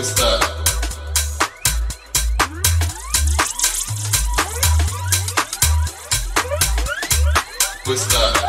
What's that? What's?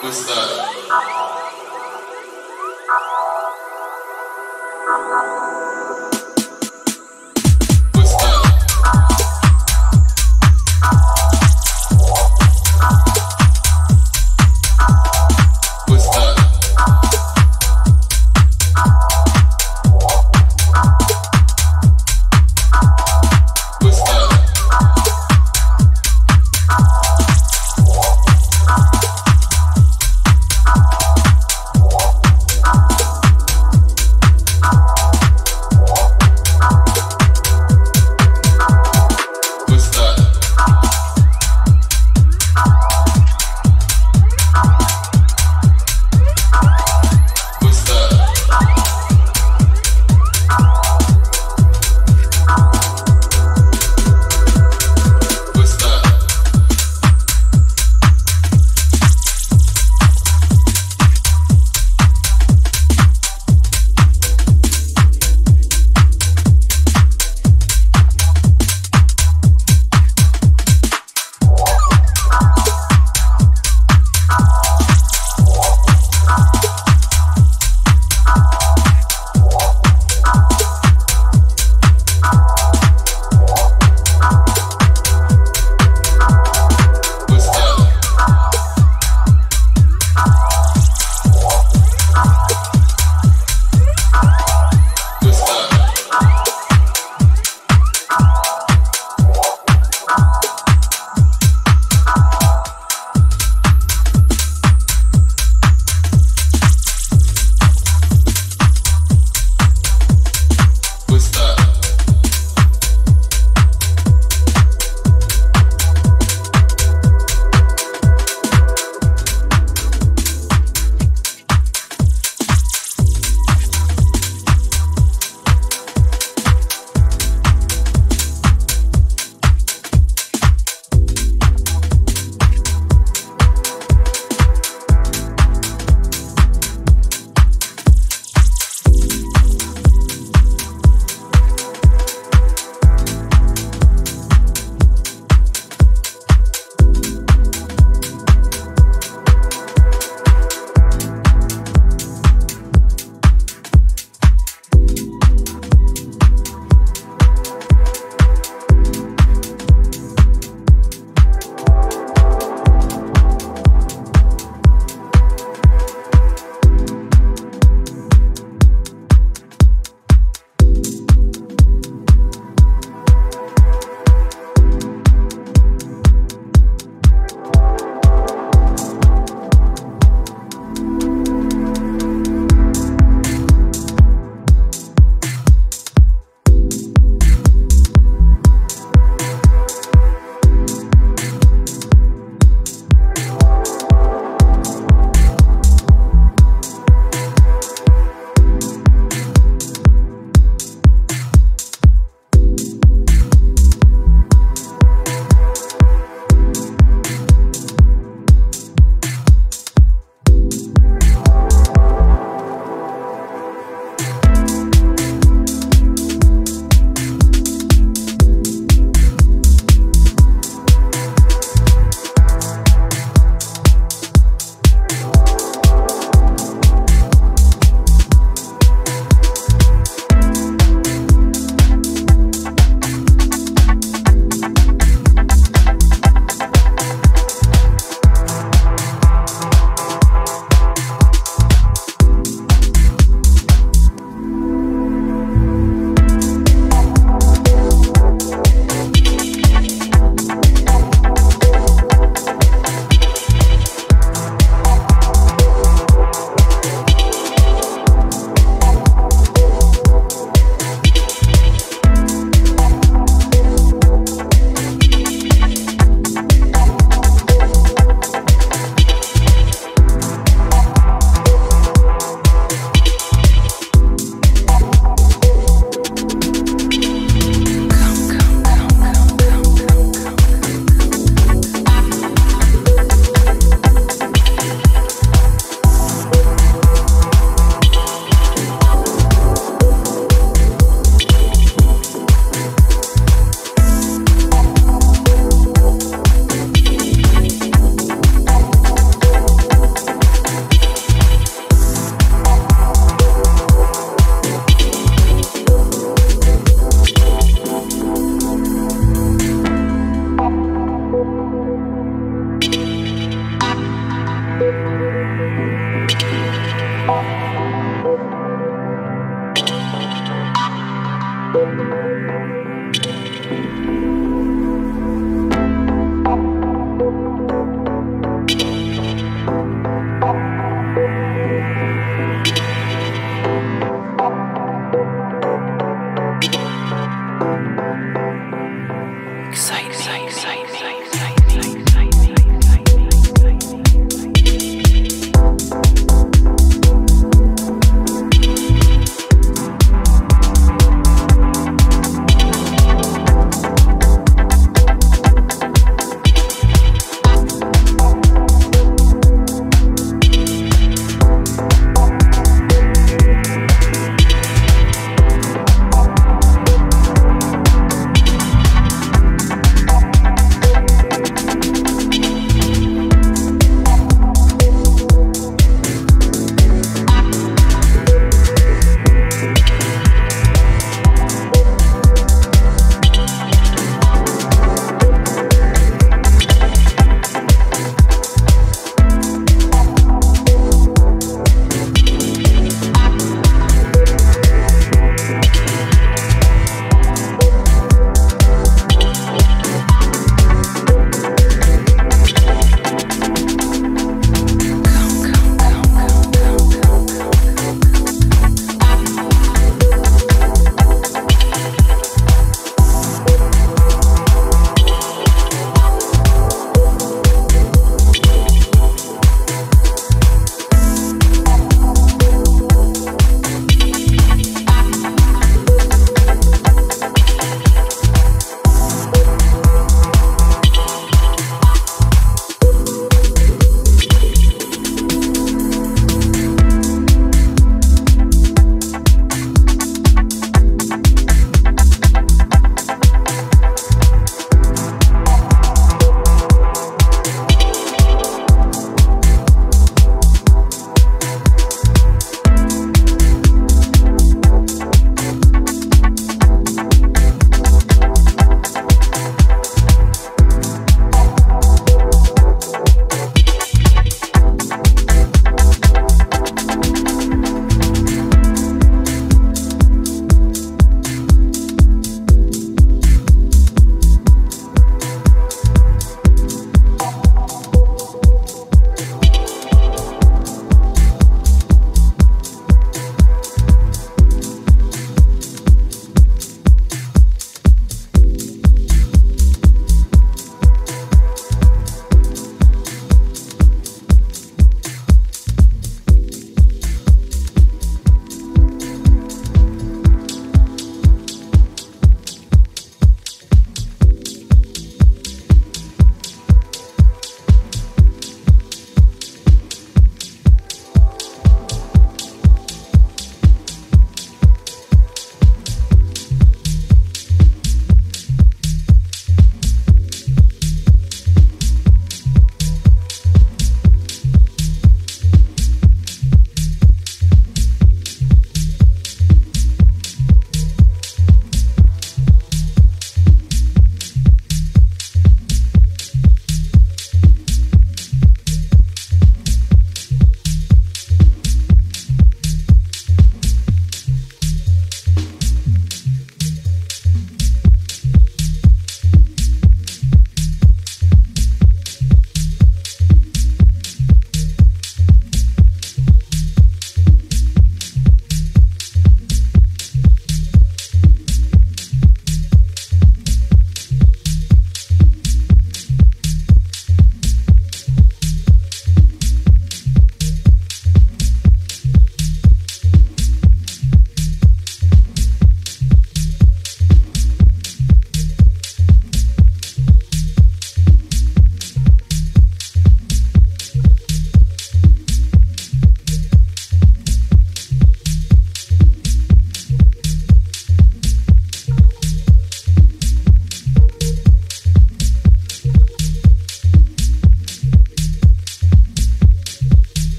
do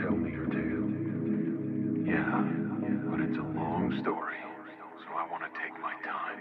tell me your tale? Yeah, but it's a long story, so I want to take my time.